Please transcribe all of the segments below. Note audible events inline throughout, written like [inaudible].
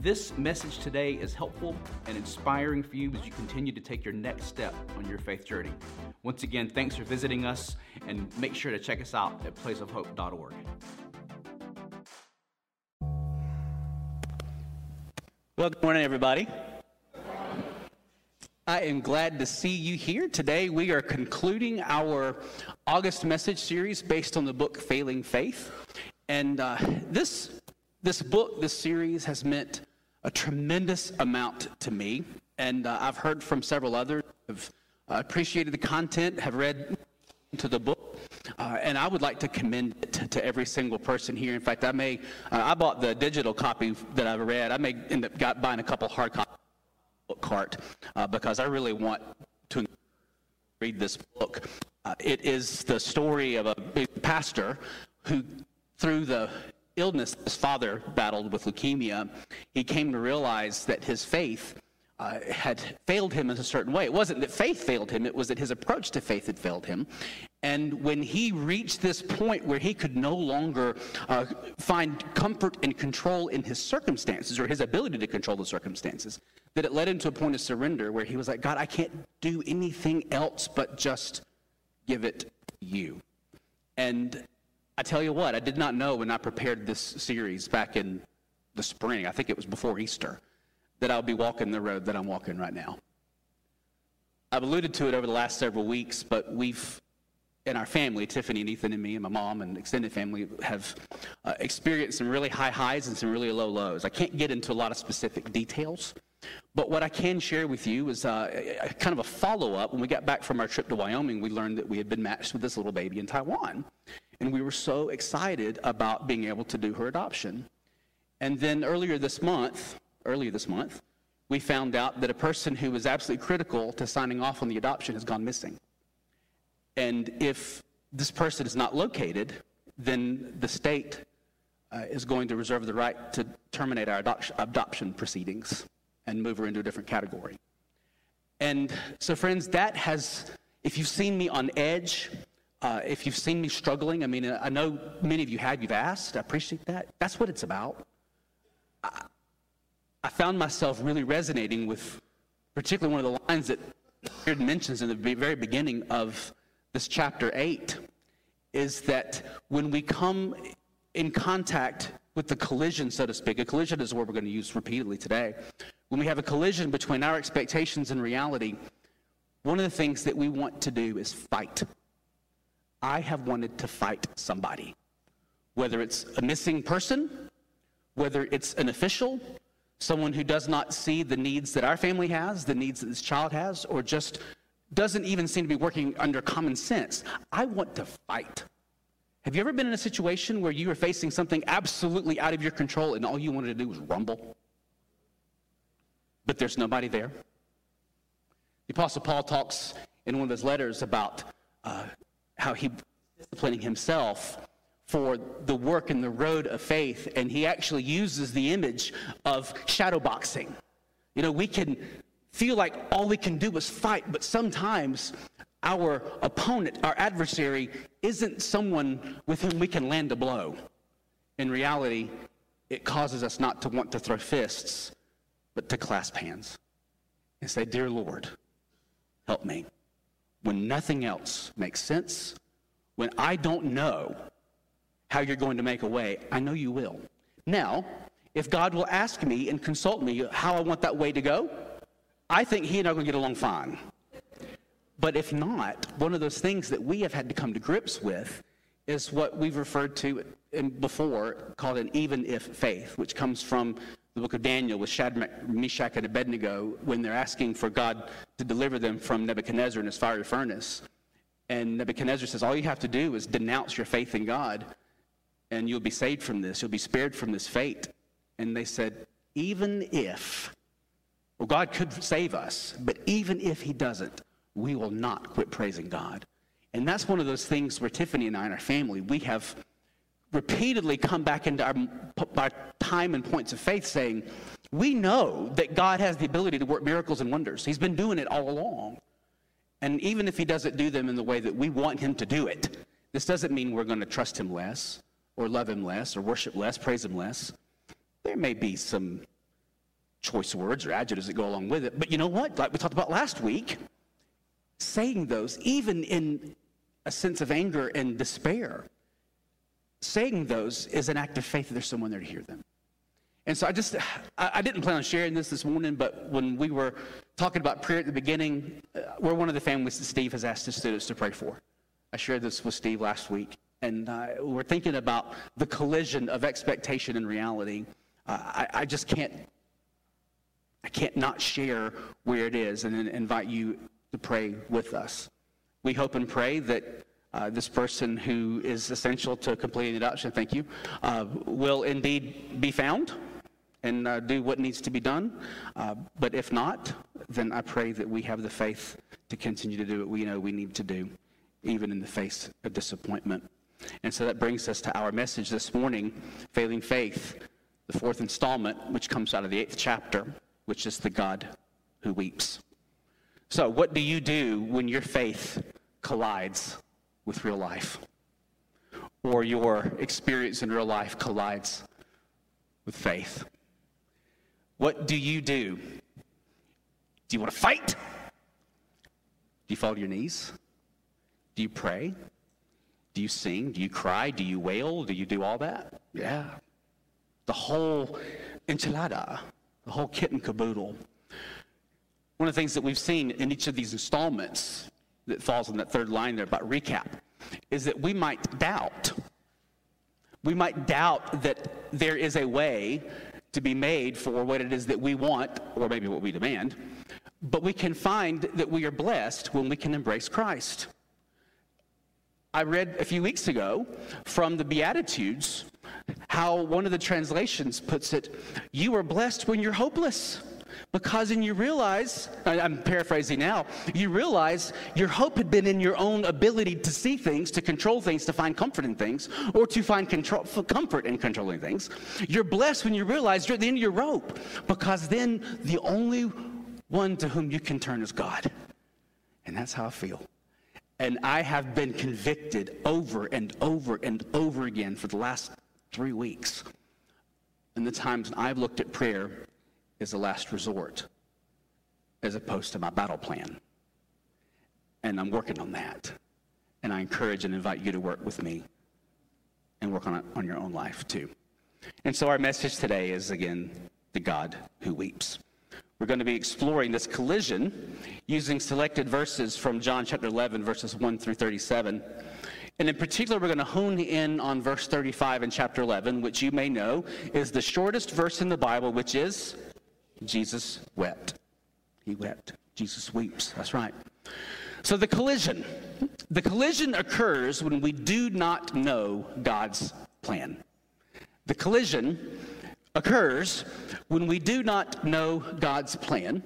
this message today is helpful and inspiring for you as you continue to take your next step on your faith journey. Once again, thanks for visiting us, and make sure to check us out at placeofhope.org. Well, good morning, everybody. I am glad to see you here. Today, we are concluding our August message series based on the book Failing Faith. And uh, this, this book, this series has meant a tremendous amount to me. And uh, I've heard from several others have uh, appreciated the content, have read into the book. Uh, and I would like to commend it to every single person here. In fact, I may, uh, I bought the digital copy that I've read. I may end up got, buying a couple hard copies book cart uh, because I really want to read this book. Uh, it is the story of a pastor who, through the illness his father battled with leukemia, he came to realize that his faith uh, had failed him in a certain way. It wasn't that faith failed him, it was that his approach to faith had failed him. And when he reached this point where he could no longer uh, find comfort and control in his circumstances or his ability to control the circumstances, that it led him to a point of surrender where he was like, God, I can't do anything else but just give it you. And I tell you what, I did not know when I prepared this series back in the spring, I think it was before Easter, that I'll be walking the road that I'm walking right now. I've alluded to it over the last several weeks, but we've, in our family, Tiffany and Ethan and me and my mom and extended family have uh, experienced some really high highs and some really low lows. I can't get into a lot of specific details, but what I can share with you is uh, kind of a follow up. When we got back from our trip to Wyoming, we learned that we had been matched with this little baby in Taiwan. And we were so excited about being able to do her adoption. And then earlier this month, earlier this month, we found out that a person who was absolutely critical to signing off on the adoption has gone missing. And if this person is not located, then the state uh, is going to reserve the right to terminate our adoption, adoption proceedings and move her into a different category. And so, friends, that has, if you've seen me on edge, uh, if you've seen me struggling, I mean, I know many of you have, you've asked, I appreciate that. That's what it's about. I, I found myself really resonating with particularly one of the lines that Jared mentions in the very beginning of this chapter 8 is that when we come in contact with the collision, so to speak, a collision is word we're going to use repeatedly today. When we have a collision between our expectations and reality, one of the things that we want to do is fight. I have wanted to fight somebody, whether it's a missing person, whether it's an official, someone who does not see the needs that our family has, the needs that this child has, or just doesn't even seem to be working under common sense. I want to fight. Have you ever been in a situation where you were facing something absolutely out of your control and all you wanted to do was rumble? But there's nobody there. The Apostle Paul talks in one of his letters about how he disciplining himself for the work in the road of faith, and he actually uses the image of shadow boxing. You know, we can feel like all we can do is fight, but sometimes our opponent, our adversary, isn't someone with whom we can land a blow. In reality, it causes us not to want to throw fists, but to clasp hands and say, Dear Lord, help me when nothing else makes sense, when I don't know how you're going to make a way, I know you will. Now, if God will ask me and consult me how I want that way to go, I think he and I are going to get along fine. But if not, one of those things that we have had to come to grips with is what we've referred to before called an even if faith, which comes from the book of Daniel with Shadrach, Meshach, and Abednego when they're asking for God to deliver them from Nebuchadnezzar in his fiery furnace. And Nebuchadnezzar says, All you have to do is denounce your faith in God, and you'll be saved from this. You'll be spared from this fate. And they said, Even if, well, God could save us, but even if He doesn't, we will not quit praising God. And that's one of those things where Tiffany and I and our family, we have repeatedly come back into our, our time and points of faith saying, we know that God has the ability to work miracles and wonders. He's been doing it all along. And even if he doesn't do them in the way that we want him to do it, this doesn't mean we're going to trust him less or love him less or worship less, praise him less. There may be some choice words or adjectives that go along with it. But you know what? Like we talked about last week, saying those, even in a sense of anger and despair, saying those is an act of faith that there's someone there to hear them. And so I just, I, didn't plan on sharing this this morning, but when we were talking about prayer at the beginning, uh, we're one of the families that Steve has asked his students to pray for. I shared this with Steve last week, and uh, we're thinking about the collision of expectation and reality. Uh, I, I just can't, I can't not share where it is and invite you to pray with us. We hope and pray that uh, this person who is essential to completing the adoption, thank you, uh, will indeed be found and uh, do what needs to be done. Uh, but if not, then I pray that we have the faith to continue to do what we know we need to do, even in the face of disappointment. And so that brings us to our message this morning, Failing Faith, the fourth installment, which comes out of the eighth chapter, which is the God who weeps. So, what do you do when your faith collides with real life? Or your experience in real life collides with faith? What do you do? Do you want to fight? Do you fall to your knees? Do you pray? Do you sing? Do you cry? Do you wail? Do you do all that? Yeah. The whole enchilada, the whole kit and caboodle. One of the things that we've seen in each of these installments that falls in that third line there about recap is that we might doubt. We might doubt that there is a way to be made for what it is that we want, or maybe what we demand, but we can find that we are blessed when we can embrace Christ. I read a few weeks ago from the Beatitudes how one of the translations puts it You are blessed when you're hopeless. Because then you realize, I'm paraphrasing now, you realize your hope had been in your own ability to see things, to control things, to find comfort in things, or to find control, comfort in controlling things. You're blessed when you realize you're at the end of your rope, because then the only one to whom you can turn is God. And that's how I feel. And I have been convicted over and over and over again for the last three weeks. And the times I've looked at prayer is a last resort as opposed to my battle plan. And I'm working on that. And I encourage and invite you to work with me and work on it on your own life too. And so our message today is again the God who weeps. We're going to be exploring this collision using selected verses from John chapter 11, verses 1 through 37. And in particular, we're going to hone in on verse 35 in chapter 11, which you may know is the shortest verse in the Bible, which is Jesus wept. He wept. Jesus weeps. That's right. So the collision. The collision occurs when we do not know God's plan. The collision occurs when we do not know God's plan,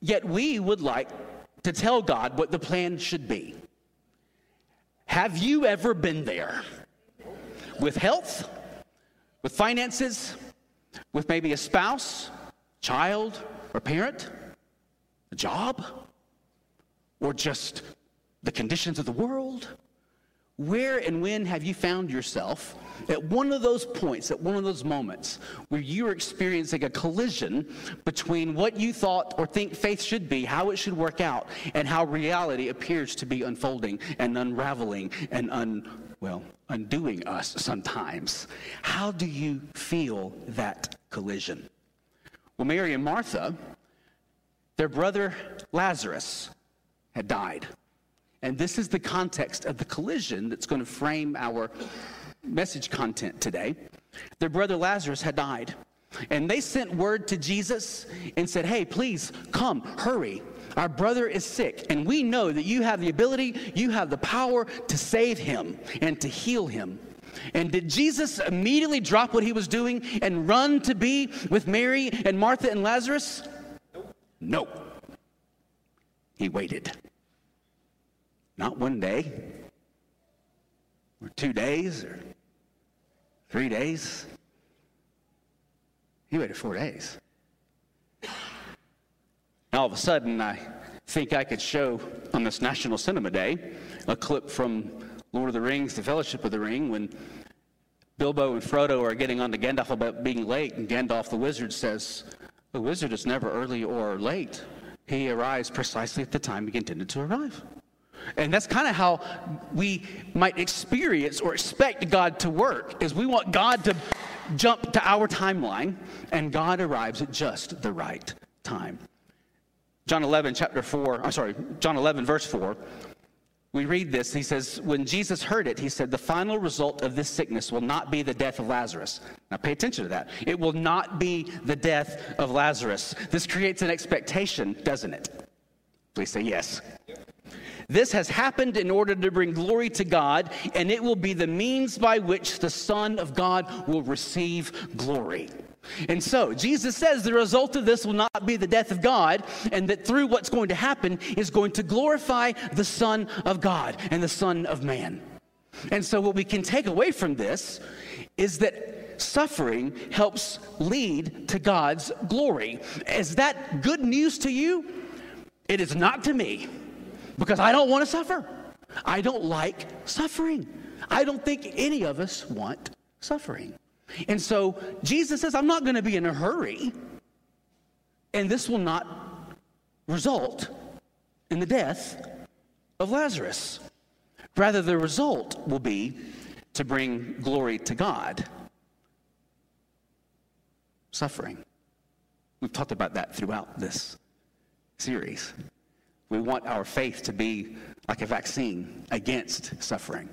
yet we would like to tell God what the plan should be. Have you ever been there? With health, with finances, with maybe a spouse, child or parent, a job, or just the conditions of the world? Where and when have you found yourself at one of those points, at one of those moments, where you're experiencing a collision between what you thought or think faith should be, how it should work out, and how reality appears to be unfolding and unraveling and un, well, undoing us sometimes? How do you feel that collision? Well, Mary and Martha, their brother Lazarus had died. And this is the context of the collision that's going to frame our message content today. Their brother Lazarus had died. And they sent word to Jesus and said, Hey, please come, hurry. Our brother is sick, and we know that you have the ability, you have the power to save him and to heal him. And did Jesus immediately drop what he was doing and run to be with Mary and Martha and Lazarus? No. He waited. Not one day, or two days or three days. He waited four days. And all of a sudden, I think I could show on this National Cinema Day a clip from Lord of the Rings, The Fellowship of the Ring, when Bilbo and Frodo are getting on to Gandalf about being late, and Gandalf the wizard says, The wizard is never early or late. He arrives precisely at the time he intended to arrive. And that's kind of how we might experience or expect God to work, is we want God to jump to our timeline, and God arrives at just the right time. John 11, chapter 4, I'm sorry, John 11, verse 4 we read this. He says, When Jesus heard it, he said, The final result of this sickness will not be the death of Lazarus. Now pay attention to that. It will not be the death of Lazarus. This creates an expectation, doesn't it? Please say yes. This has happened in order to bring glory to God, and it will be the means by which the Son of God will receive glory. And so, Jesus says the result of this will not be the death of God, and that through what's going to happen is going to glorify the Son of God and the Son of Man. And so, what we can take away from this is that suffering helps lead to God's glory. Is that good news to you? It is not to me, because I don't want to suffer. I don't like suffering. I don't think any of us want suffering. And so Jesus says, I'm not going to be in a hurry, and this will not result in the death of Lazarus. Rather, the result will be to bring glory to God. Suffering. We've talked about that throughout this series. We want our faith to be like a vaccine against suffering.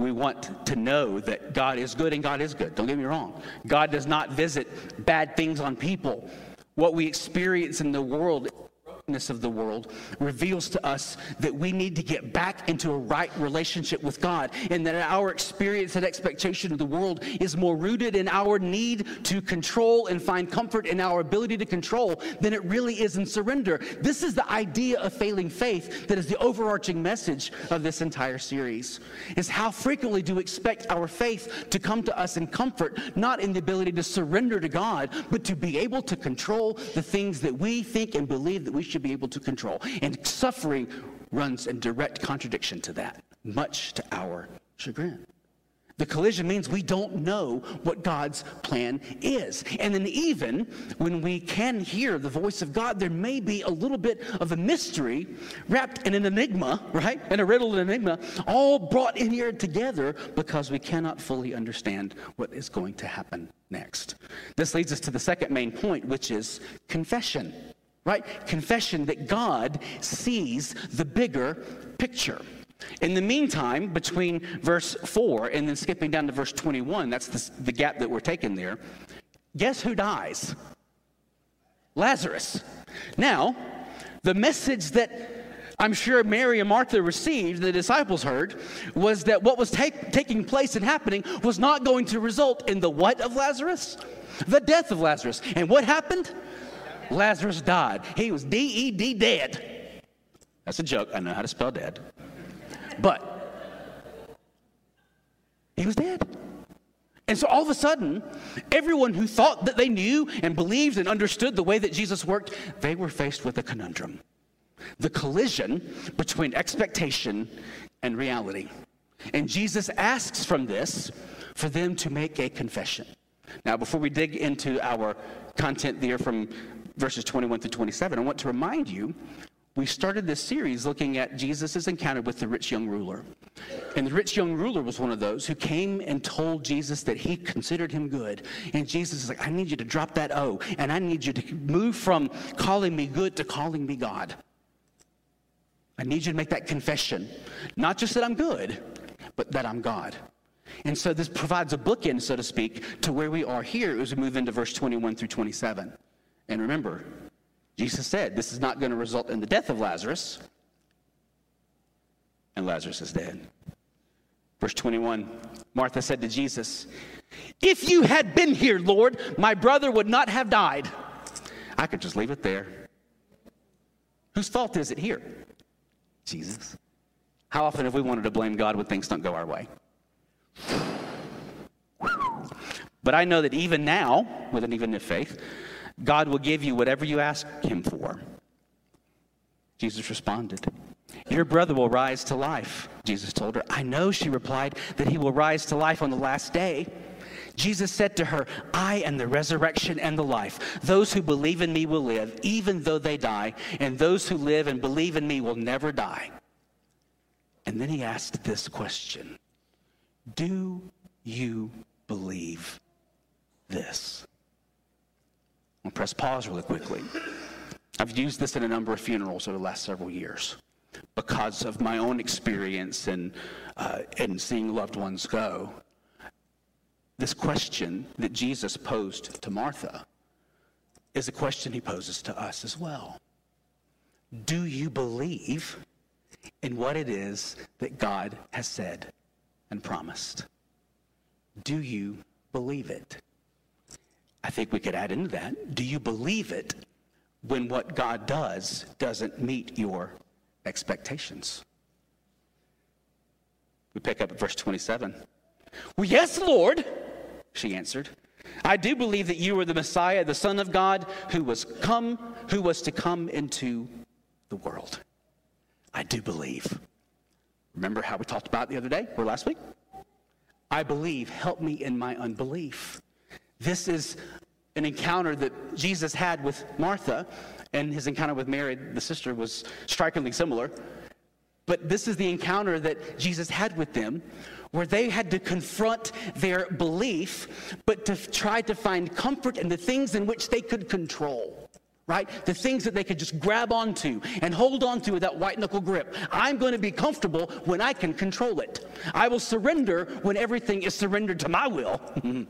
We want to know that God is good and God is good. Don't get me wrong. God does not visit bad things on people. What we experience in the world of the world reveals to us that we need to get back into a right relationship with God and that our experience and expectation of the world is more rooted in our need to control and find comfort in our ability to control than it really is in surrender. This is the idea of failing faith that is the overarching message of this entire series. Is how frequently do we expect our faith to come to us in comfort, not in the ability to surrender to God, but to be able to control the things that we think and believe that we should be able to control. And suffering runs in direct contradiction to that, much to our chagrin. The collision means we don't know what God's plan is. And then, even when we can hear the voice of God, there may be a little bit of a mystery wrapped in an enigma, right? In a riddle, an enigma, all brought in here together because we cannot fully understand what is going to happen next. This leads us to the second main point, which is confession right? Confession that God sees the bigger picture. In the meantime, between verse 4 and then skipping down to verse 21, that's the, the gap that we're taking there, guess who dies? Lazarus. Now, the message that I'm sure Mary and Martha received, the disciples heard, was that what was take, taking place and happening was not going to result in the what of Lazarus? The death of Lazarus. And what happened? Lazarus died. He was D E D dead. That's a joke. I know how to spell dead. But he was dead. And so all of a sudden, everyone who thought that they knew and believed and understood the way that Jesus worked, they were faced with a conundrum the collision between expectation and reality. And Jesus asks from this for them to make a confession. Now, before we dig into our content there from verses 21 through 27, I want to remind you we started this series looking at Jesus' encounter with the rich young ruler. And the rich young ruler was one of those who came and told Jesus that he considered him good. And Jesus is like, I need you to drop that O, and I need you to move from calling me good to calling me God. I need you to make that confession. Not just that I'm good, but that I'm God. And so this provides a bookend, so to speak, to where we are here as we move into verse 21 through 27. And remember, Jesus said this is not going to result in the death of Lazarus, and Lazarus is dead. Verse 21 Martha said to Jesus, If you had been here, Lord, my brother would not have died. I could just leave it there. Whose fault is it here? Jesus. How often have we wanted to blame God when things don't go our way? But I know that even now, with an even faith, God will give you whatever you ask Him for. Jesus responded, Your brother will rise to life, Jesus told her. I know, she replied, that he will rise to life on the last day. Jesus said to her, I am the resurrection and the life. Those who believe in me will live, even though they die, and those who live and believe in me will never die. And then he asked this question Do you believe this? I'll press pause really quickly. I've used this in a number of funerals over the last several years because of my own experience and, uh, and seeing loved ones go. This question that Jesus posed to Martha is a question he poses to us as well. Do you believe in what it is that God has said and promised? Do you believe it? I think we could add into that. Do you believe it when what God does doesn't meet your expectations? We pick up at verse 27. Well, yes, Lord, she answered. I do believe that you are the Messiah, the Son of God, who was come, who was to come into the world. I do believe. Remember how we talked about the other day or last week? I believe. Help me in my unbelief. This is an encounter that Jesus had with Martha, and his encounter with Mary, the sister, was strikingly similar. But this is the encounter that Jesus had with them, where they had to confront their belief, but to try to find comfort in the things in which they could control. Right? The things that they could just grab onto and hold onto with that white knuckle grip. I'm going to be comfortable when I can control it. I will surrender when everything is surrendered to my will. [laughs]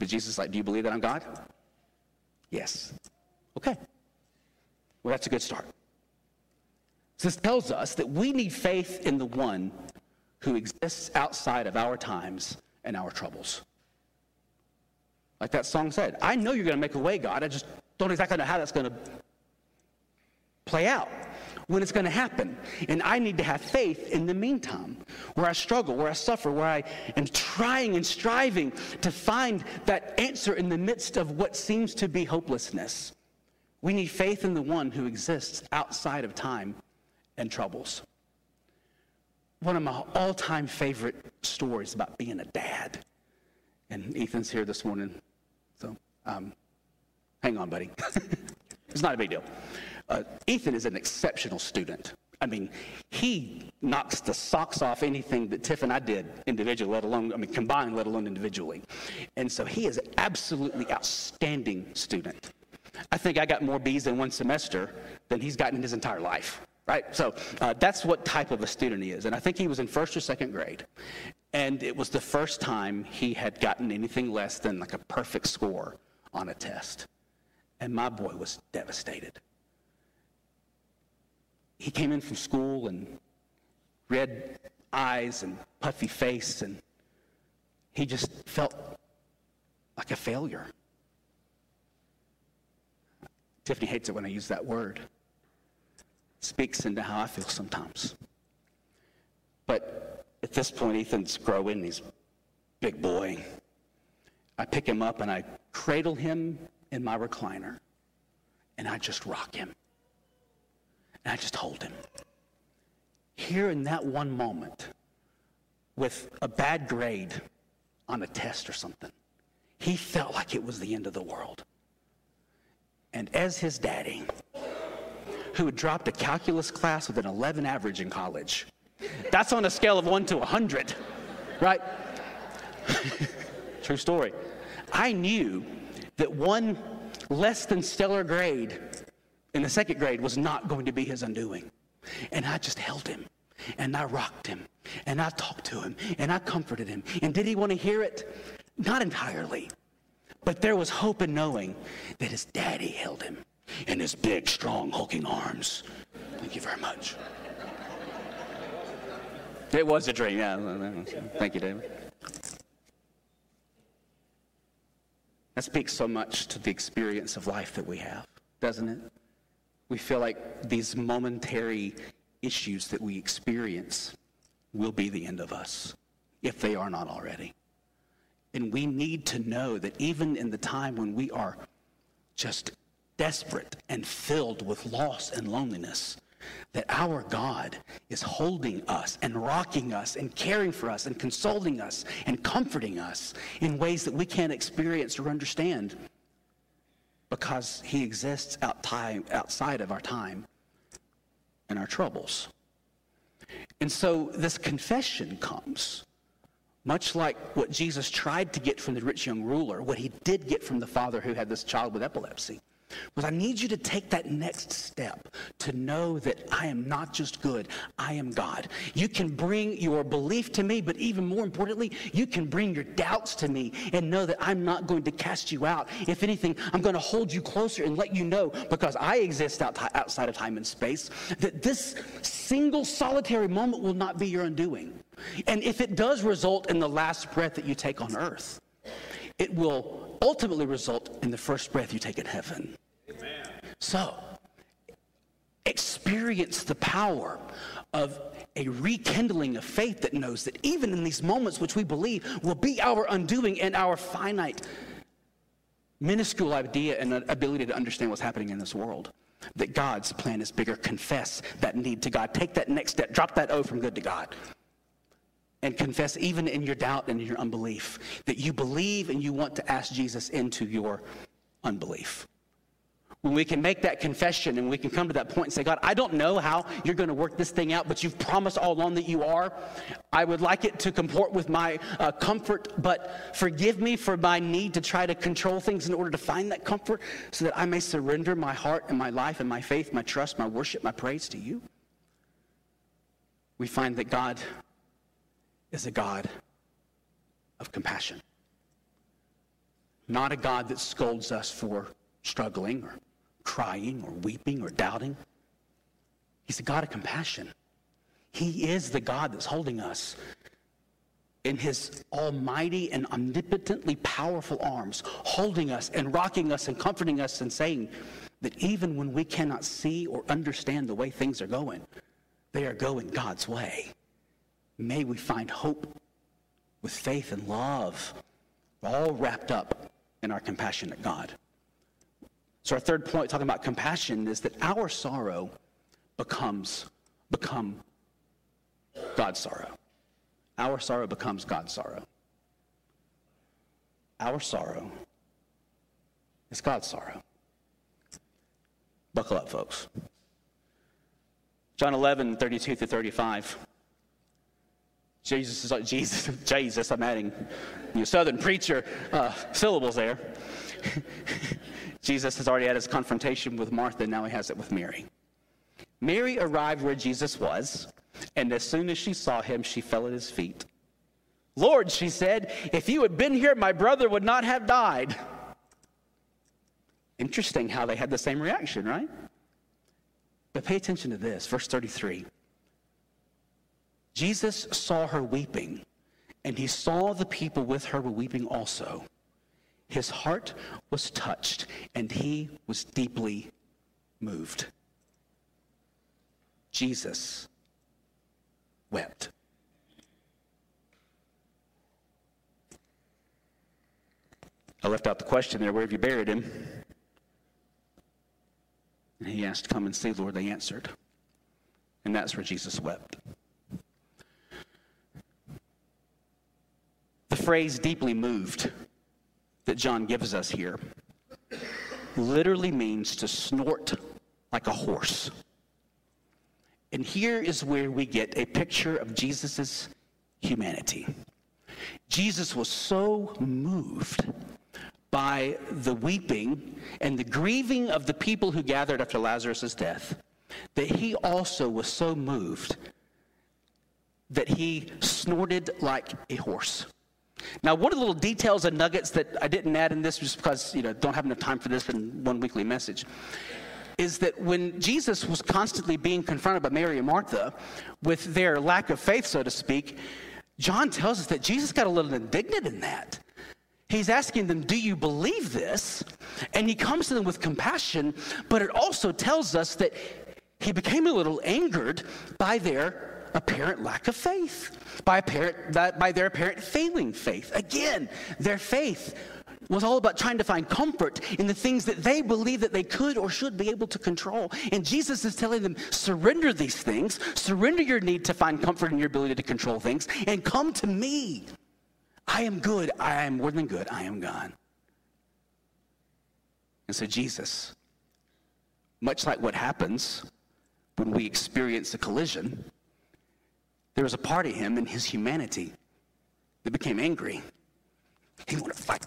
But Jesus is like, Do you believe that I'm God? Yes. Okay. Well, that's a good start. This tells us that we need faith in the one who exists outside of our times and our troubles. Like that song said, I know you're going to make a way, God. I just don't exactly know how that's going to play out when it's going to happen. And I need to have faith in the meantime, where I struggle, where I suffer, where I am trying and striving to find that answer in the midst of what seems to be hopelessness. We need faith in the one who exists outside of time and troubles. One of my all time favorite stories about being a dad. And Ethan's here this morning, so um, hang on, buddy. [laughs] it's not a big deal. Uh, Ethan is an exceptional student. I mean, he knocks the socks off anything that Tiff and I did individually, let alone, I mean, combined, let alone individually. And so he is an absolutely outstanding student. I think I got more B's in one semester than he's gotten in his entire life, right? So uh, that's what type of a student he is. And I think he was in first or second grade. And it was the first time he had gotten anything less than like a perfect score on a test. And my boy was devastated he came in from school and red eyes and puffy face, and he just felt like a failure. Tiffany hates it when I use that word. Speaks into how I feel sometimes. But at this point, Ethan's growing, he's big boy. I pick him up and I cradle him in my recliner, and I just rock him. And I just hold him. Here in that one moment, with a bad grade on a test or something, he felt like it was the end of the world. And as his daddy, who had dropped a calculus class with an 11 average in college, that's on a scale of 1 to 100, right? [laughs] True story. I knew that one less than stellar grade in the second grade was not going to be his undoing. And I just held him and I rocked him and I talked to him and I comforted him. And did he want to hear it? Not entirely. But there was hope in knowing that his daddy held him in his big, strong, hulking arms. Thank you very much. It was a dream, yeah. Thank you, David. That speaks so much to the experience of life that we have, doesn't it? We feel like these momentary issues that we experience will be the end of us. if they are not already. And we need to know that even in the time when we are just desperate and filled with loss and loneliness, that our God is holding us and rocking us and caring for us and consoling us and comforting us in ways that we can't experience or understand because He exists outside of our time and our troubles. And so this confession comes much like what Jesus tried to get from the rich young ruler, what he did get from the father who had this child with epilepsy was I need you to take that next step to know that I am not just good, I am God. You can bring your belief to me, but even more importantly, you can bring your doubts to me and know that I'm not going to cast you out. If anything, I'm going to hold you closer and let you know, because I exist outside of time and space, that this single solitary moment will not be your undoing. And if it does result in the last breath that you take on earth, it will ultimately result in the first breath you take in heaven. Amen. So, experience the power of a rekindling of faith that knows that even in these moments which we believe will be our undoing and our finite, minuscule idea and ability to understand what's happening in this world. That God's plan is bigger. Confess that need to God. Take that next step. Drop that O from good to God and confess, even in your doubt and your unbelief, that you believe and you want to ask Jesus into your unbelief. When we can make that confession and we can come to that point and say, God, I don't know how you're going to work this thing out, but you've promised all along that you are. I would like it to comport with my uh, comfort, but forgive me for my need to try to control things in order to find that comfort so that I may surrender my heart and my life and my faith, my trust, my worship, my praise to you. We find that God is a God of compassion. Not a God that scolds us for struggling or crying or weeping or doubting. He's a God of compassion. He is the God that's holding us in his almighty and omnipotently powerful arms, holding us and rocking us and comforting us and saying that even when we cannot see or understand the way things are going, they are going God's way. May we find hope with faith and love, all wrapped up in our compassionate God. So our third point, talking about compassion, is that our sorrow becomes become God's sorrow. Our sorrow becomes God's sorrow. Our sorrow is God's sorrow. Buckle up, folks. John 11, 32 through 35. Jesus is like Jesus, [laughs] Jesus, I'm adding you know, southern preacher uh, syllables there. [laughs] Jesus has already had his confrontation with Martha, now he has it with Mary. Mary arrived where Jesus was, and as soon as she saw him, she fell at his feet. Lord, she said, if you had been here, my brother would not have died. Interesting how they had the same reaction, right? But pay attention to this, verse 33. Jesus saw her weeping, and he saw the people with her were weeping also. His heart was touched, and he was deeply moved. Jesus wept. I left out the question there where have you buried him? And he asked, Come and see, Lord. They answered. And that's where Jesus wept. Phrase deeply moved that John gives us here literally means to snort like a horse. And here is where we get a picture of Jesus' humanity. Jesus was so moved by the weeping and the grieving of the people who gathered after Lazarus' death that he also was so moved that he snorted like a horse. Now, one of the little details and nuggets that I didn't add in this just because, you know, don't have enough time for this in one weekly message is that when Jesus was constantly being confronted by Mary and Martha with their lack of faith, so to speak, John tells us that Jesus got a little indignant in that. He's asking them, Do you believe this? And he comes to them with compassion, but it also tells us that he became a little angered by their apparent lack of faith, by, apparent, that, by their apparent failing faith. Again, their faith was all about trying to find comfort in the things that they believed that they could or should be able to control. And Jesus is telling them, surrender these things, surrender your need to find comfort in your ability to control things, and come to me. I am good. I am more than good. I am God. And so, Jesus, much like what happens when we experience a collision, there was a part of him in his humanity that became angry. He wanted to fight.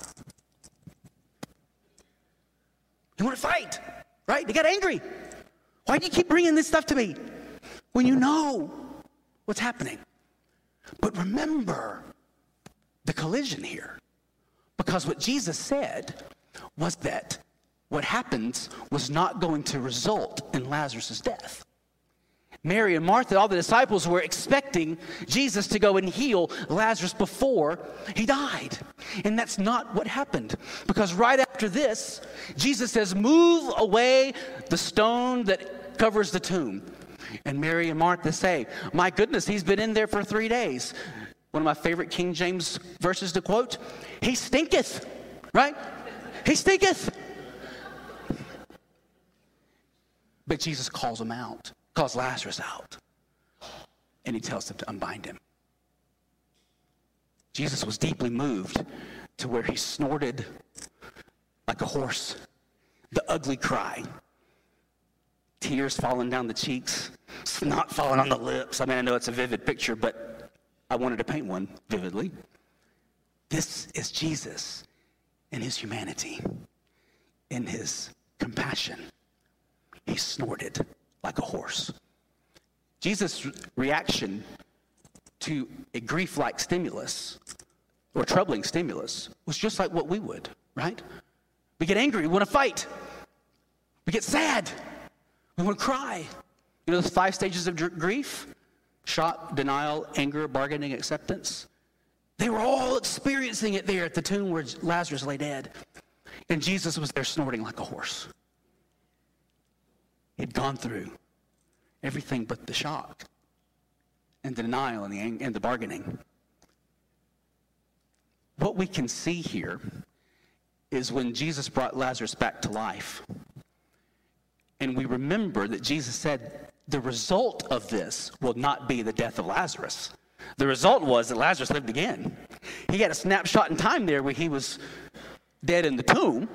He wanted to fight, right? He got angry. Why do you keep bringing this stuff to me when you know what's happening? But remember the collision here. Because what Jesus said was that what happens was not going to result in Lazarus' death. Mary and Martha, all the disciples were expecting Jesus to go and heal Lazarus before he died. And that's not what happened. Because right after this, Jesus says, Move away the stone that covers the tomb. And Mary and Martha say, My goodness, he's been in there for three days. One of my favorite King James verses to quote He stinketh, right? He stinketh. But Jesus calls him out, calls Lazarus out, and he tells them to unbind him. Jesus was deeply moved to where he snorted like a horse, the ugly cry, tears falling down the cheeks, snot falling on the lips. I mean, I know it's a vivid picture, but I wanted to paint one vividly. This is Jesus in his humanity, in his compassion he snorted like a horse. Jesus' reaction to a grief like stimulus or troubling stimulus was just like what we would, right? We get angry, we want to fight, we get sad, we want to cry. You know those five stages of grief? Shock, denial, anger, bargaining, acceptance. They were all experiencing it there at the tomb where Lazarus lay dead. And Jesus was there snorting like a horse. He'd gone through everything but the shock and the denial and the, and the bargaining. What we can see here is when Jesus brought Lazarus back to life. And we remember that Jesus said, the result of this will not be the death of Lazarus. The result was that Lazarus lived again. He had a snapshot in time there where he was dead in the tomb,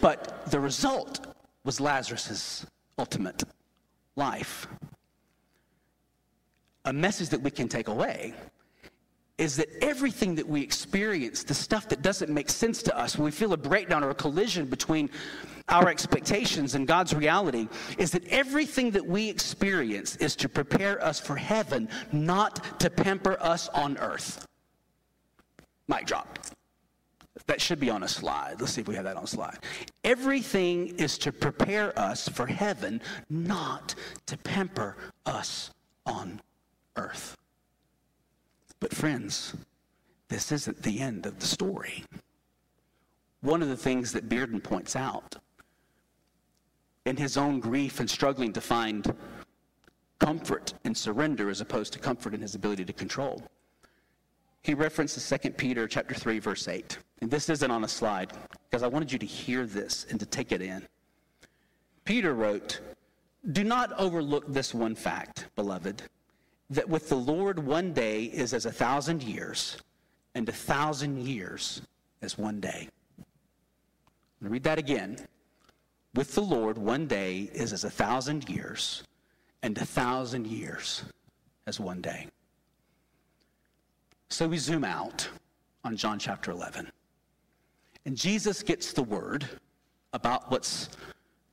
but the result was Lazarus' ultimate life. A message that we can take away is that everything that we experience, the stuff that doesn't make sense to us, when we feel a breakdown or a collision between our expectations and God's reality, is that everything that we experience is to prepare us for heaven, not to pamper us on earth. Mic drop. That should be on a slide. Let's see if we have that on a slide. Everything is to prepare us for heaven, not to pamper us on earth. But, friends, this isn't the end of the story. One of the things that Bearden points out in his own grief and struggling to find comfort and surrender as opposed to comfort in his ability to control he references 2 Peter chapter 3 verse 8. And this isn't on a slide because I wanted you to hear this and to take it in. Peter wrote, "Do not overlook this one fact, beloved, that with the Lord one day is as a thousand years, and a thousand years as one day." I'm going to read that again. With the Lord one day is as a thousand years, and a thousand years as one day. So we zoom out on John chapter 11. And Jesus gets the word about what's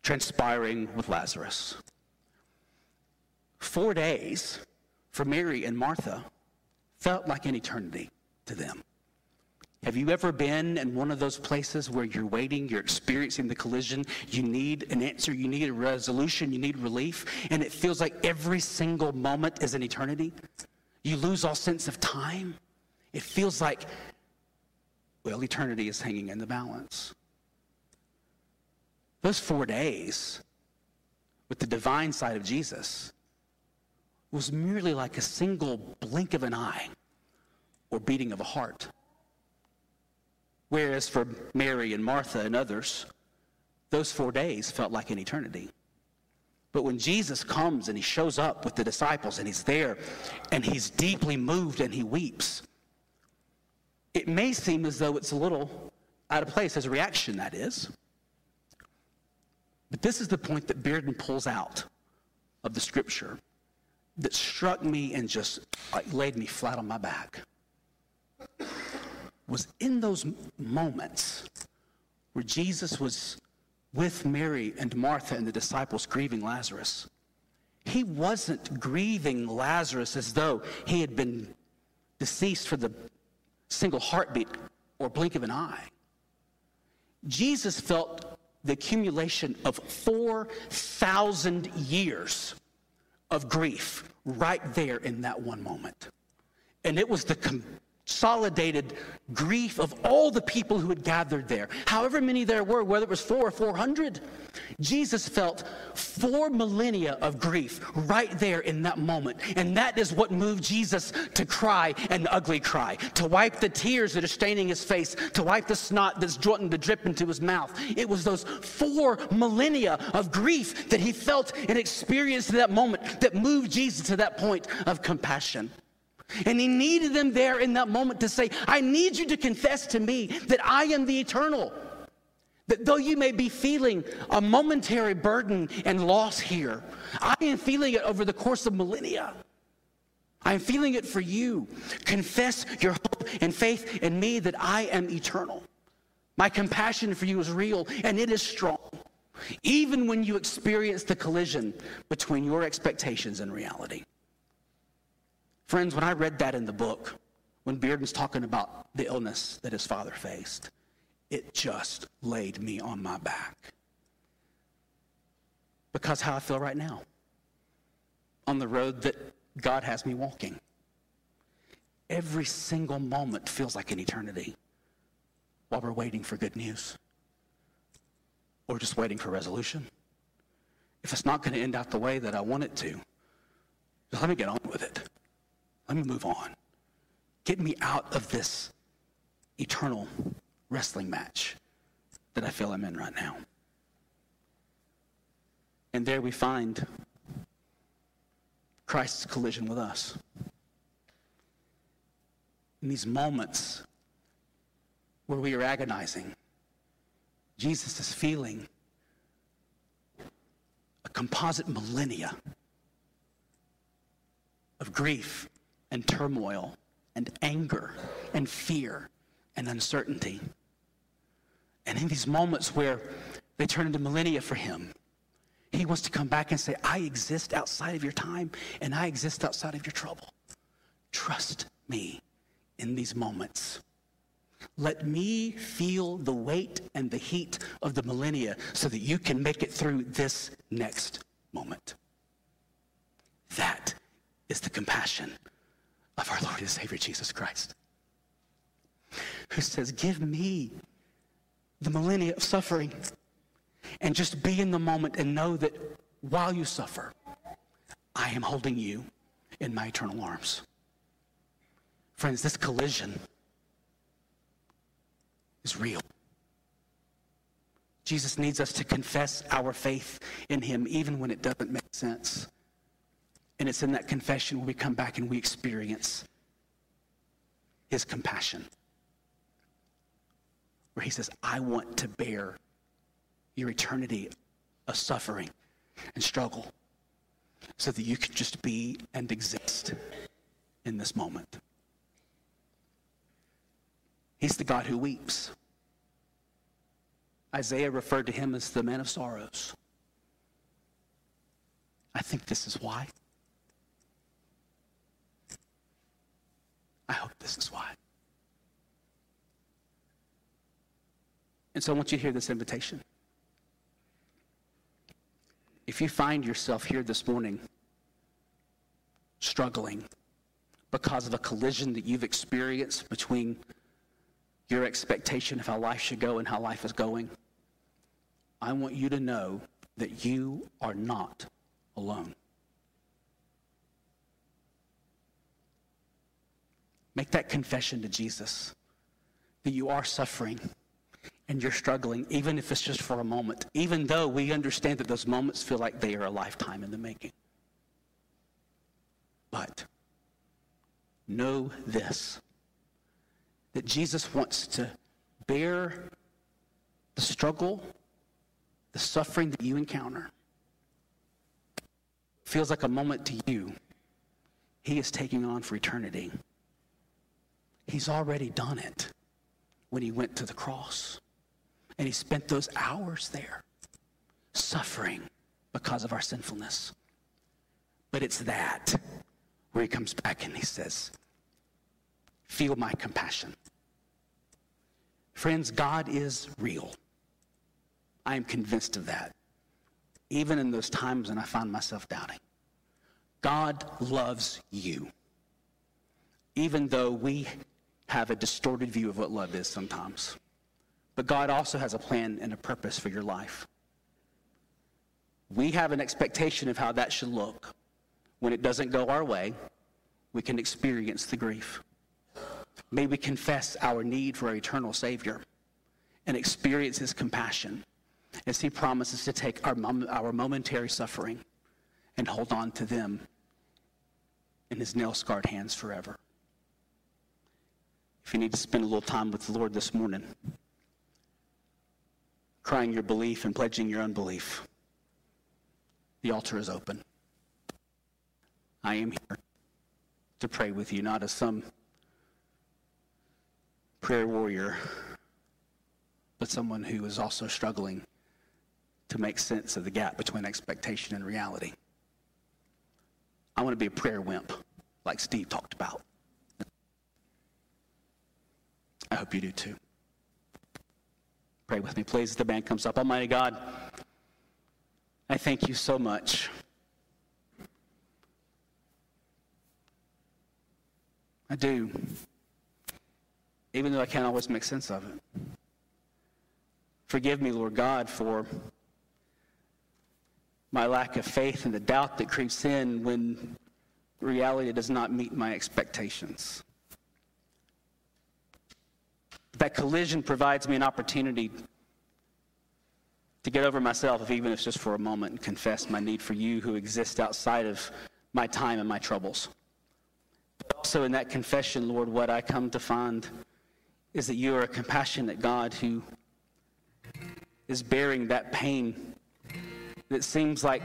transpiring with Lazarus. Four days for Mary and Martha felt like an eternity to them. Have you ever been in one of those places where you're waiting, you're experiencing the collision, you need an answer, you need a resolution, you need relief, and it feels like every single moment is an eternity? You lose all sense of time. It feels like, well, eternity is hanging in the balance. Those four days with the divine side of Jesus was merely like a single blink of an eye or beating of a heart. Whereas for Mary and Martha and others, those four days felt like an eternity. But when Jesus comes and he shows up with the disciples and he's there and he's deeply moved and he weeps, it may seem as though it's a little out of place as a reaction, that is. But this is the point that Bearden pulls out of the scripture that struck me and just like, laid me flat on my back was in those moments where Jesus was with Mary and Martha and the disciples grieving Lazarus. He wasn't grieving Lazarus as though he had been deceased for the single heartbeat or blink of an eye. Jesus felt the accumulation of 4,000 years of grief right there in that one moment. And it was the consolidated grief of all the people who had gathered there, however many there were, whether it was four or 400. Jesus felt four millennia of grief right there in that moment. And that is what moved Jesus to cry an ugly cry, to wipe the tears that are staining his face, to wipe the snot that's starting to drip into his mouth. It was those four millennia of grief that he felt and experienced in that moment that moved Jesus to that point of compassion. And he needed them there in that moment to say, I need you to confess to me that I am the eternal. That though you may be feeling a momentary burden and loss here, I am feeling it over the course of millennia. I am feeling it for you. Confess your hope and faith in me that I am eternal. My compassion for you is real and it is strong, even when you experience the collision between your expectations and reality. Friends, when I read that in the book, when Bearden's talking about the illness that his father faced, it just laid me on my back. Because how I feel right now on the road that God has me walking. Every single moment feels like an eternity while we're waiting for good news or just waiting for resolution. If it's not going to end out the way that I want it to, let me get on with it. Let me move on. Get me out of this eternal wrestling match that I feel I'm in right now. And there we find Christ's collision with us. In these moments where we are agonizing, Jesus is feeling a composite millennia of grief and turmoil and anger and fear and uncertainty. And in these moments where they turn into millennia for him, he wants to come back and say, I exist outside of your time and I exist outside of your trouble. Trust me in these moments. Let me feel the weight and the heat of the millennia so that you can make it through this next moment. That is the compassion of our Lord and Savior Jesus Christ, who says, Give me the millennia of suffering and just be in the moment and know that while you suffer, I am holding you in my eternal arms. Friends, this collision is real. Jesus needs us to confess our faith in him even when it doesn't make sense. And it's in that confession where we come back and we experience his compassion. Where he says, I want to bear your eternity of suffering and struggle so that you can just be and exist in this moment. He's the God who weeps. Isaiah referred to him as the man of sorrows. I think this is why. I hope this is why. And so I want you to hear this invitation. If you find yourself here this morning struggling because of a collision that you've experienced between your expectation of how life should go and how life is going, I want you to know that you are not alone. Make that confession to Jesus that you are suffering and you're struggling, even if it's just for a moment, even though we understand that those moments feel like they are a lifetime in the making. But know this that Jesus wants to bear the struggle, the suffering that you encounter. Feels like a moment to you. He is taking on for eternity. He's already done it when he went to the cross. And he spent those hours there suffering because of our sinfulness. But it's that where he comes back and he says, Feel my compassion. Friends, God is real. I am convinced of that. Even in those times when I find myself doubting. God loves you. Even though we have a distorted view of what love is sometimes. But God also has a plan and a purpose for your life. We have an expectation of how that should look. When it doesn't go our way, we can experience the grief. May we confess our need for our eternal Savior and experience His compassion as He promises to take our, our momentary suffering and hold on to them in His nail scarred hands forever. If you need to spend a little time with the Lord this morning, crying your belief and pledging your unbelief, the altar is open. I am here to pray with you, not as some prayer warrior, but someone who is also struggling to make sense of the gap between expectation and reality. I want to be a prayer wimp, like Steve talked about. I hope you do too. Pray with me, please, as the band comes up. Almighty God, I thank you so much. I do. Even though I can't always make sense of it. Forgive me, Lord God, for my lack of faith and the doubt that creeps in when reality does not meet my expectations. That collision provides me an opportunity to get over myself, if even if it's just for a moment, and confess my need for you who exist outside of my time and my troubles. But also in that confession, Lord, what I come to find is that you are a compassionate God who is bearing that pain that seems like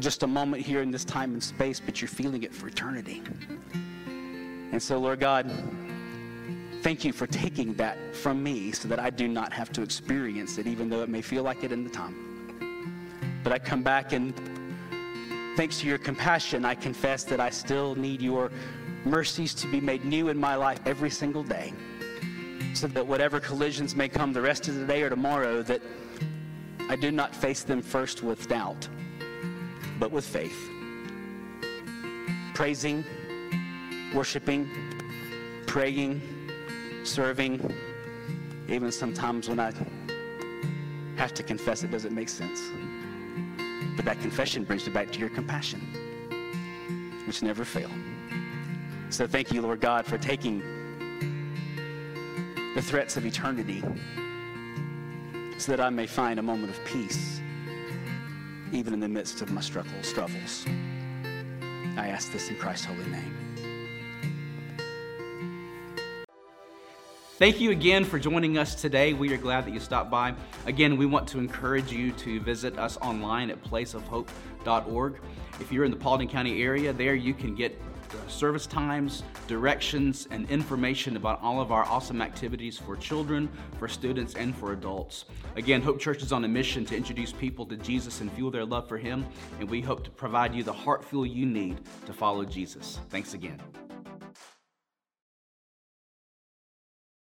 just a moment here in this time and space, but you're feeling it for eternity. And so, Lord God, Thank you for taking that from me so that I do not have to experience it, even though it may feel like it in the time. But I come back and thanks to your compassion, I confess that I still need your mercies to be made new in my life every single day. So that whatever collisions may come the rest of the day or tomorrow, that I do not face them first with doubt, but with faith. Praising, worshiping, praying, serving, even sometimes when I have to confess it doesn't make sense. But that confession brings me back to your compassion, which never fail. So thank you, Lord God, for taking the threats of eternity so that I may find a moment of peace even in the midst of my struggles. I ask this in Christ's holy name. Thank you again for joining us today. We are glad that you stopped by. Again, we want to encourage you to visit us online at placeofhope.org. If you're in the Paulding County area, there you can get service times, directions, and information about all of our awesome activities for children, for students, and for adults. Again, Hope Church is on a mission to introduce people to Jesus and fuel their love for Him, and we hope to provide you the heart fuel you need to follow Jesus. Thanks again.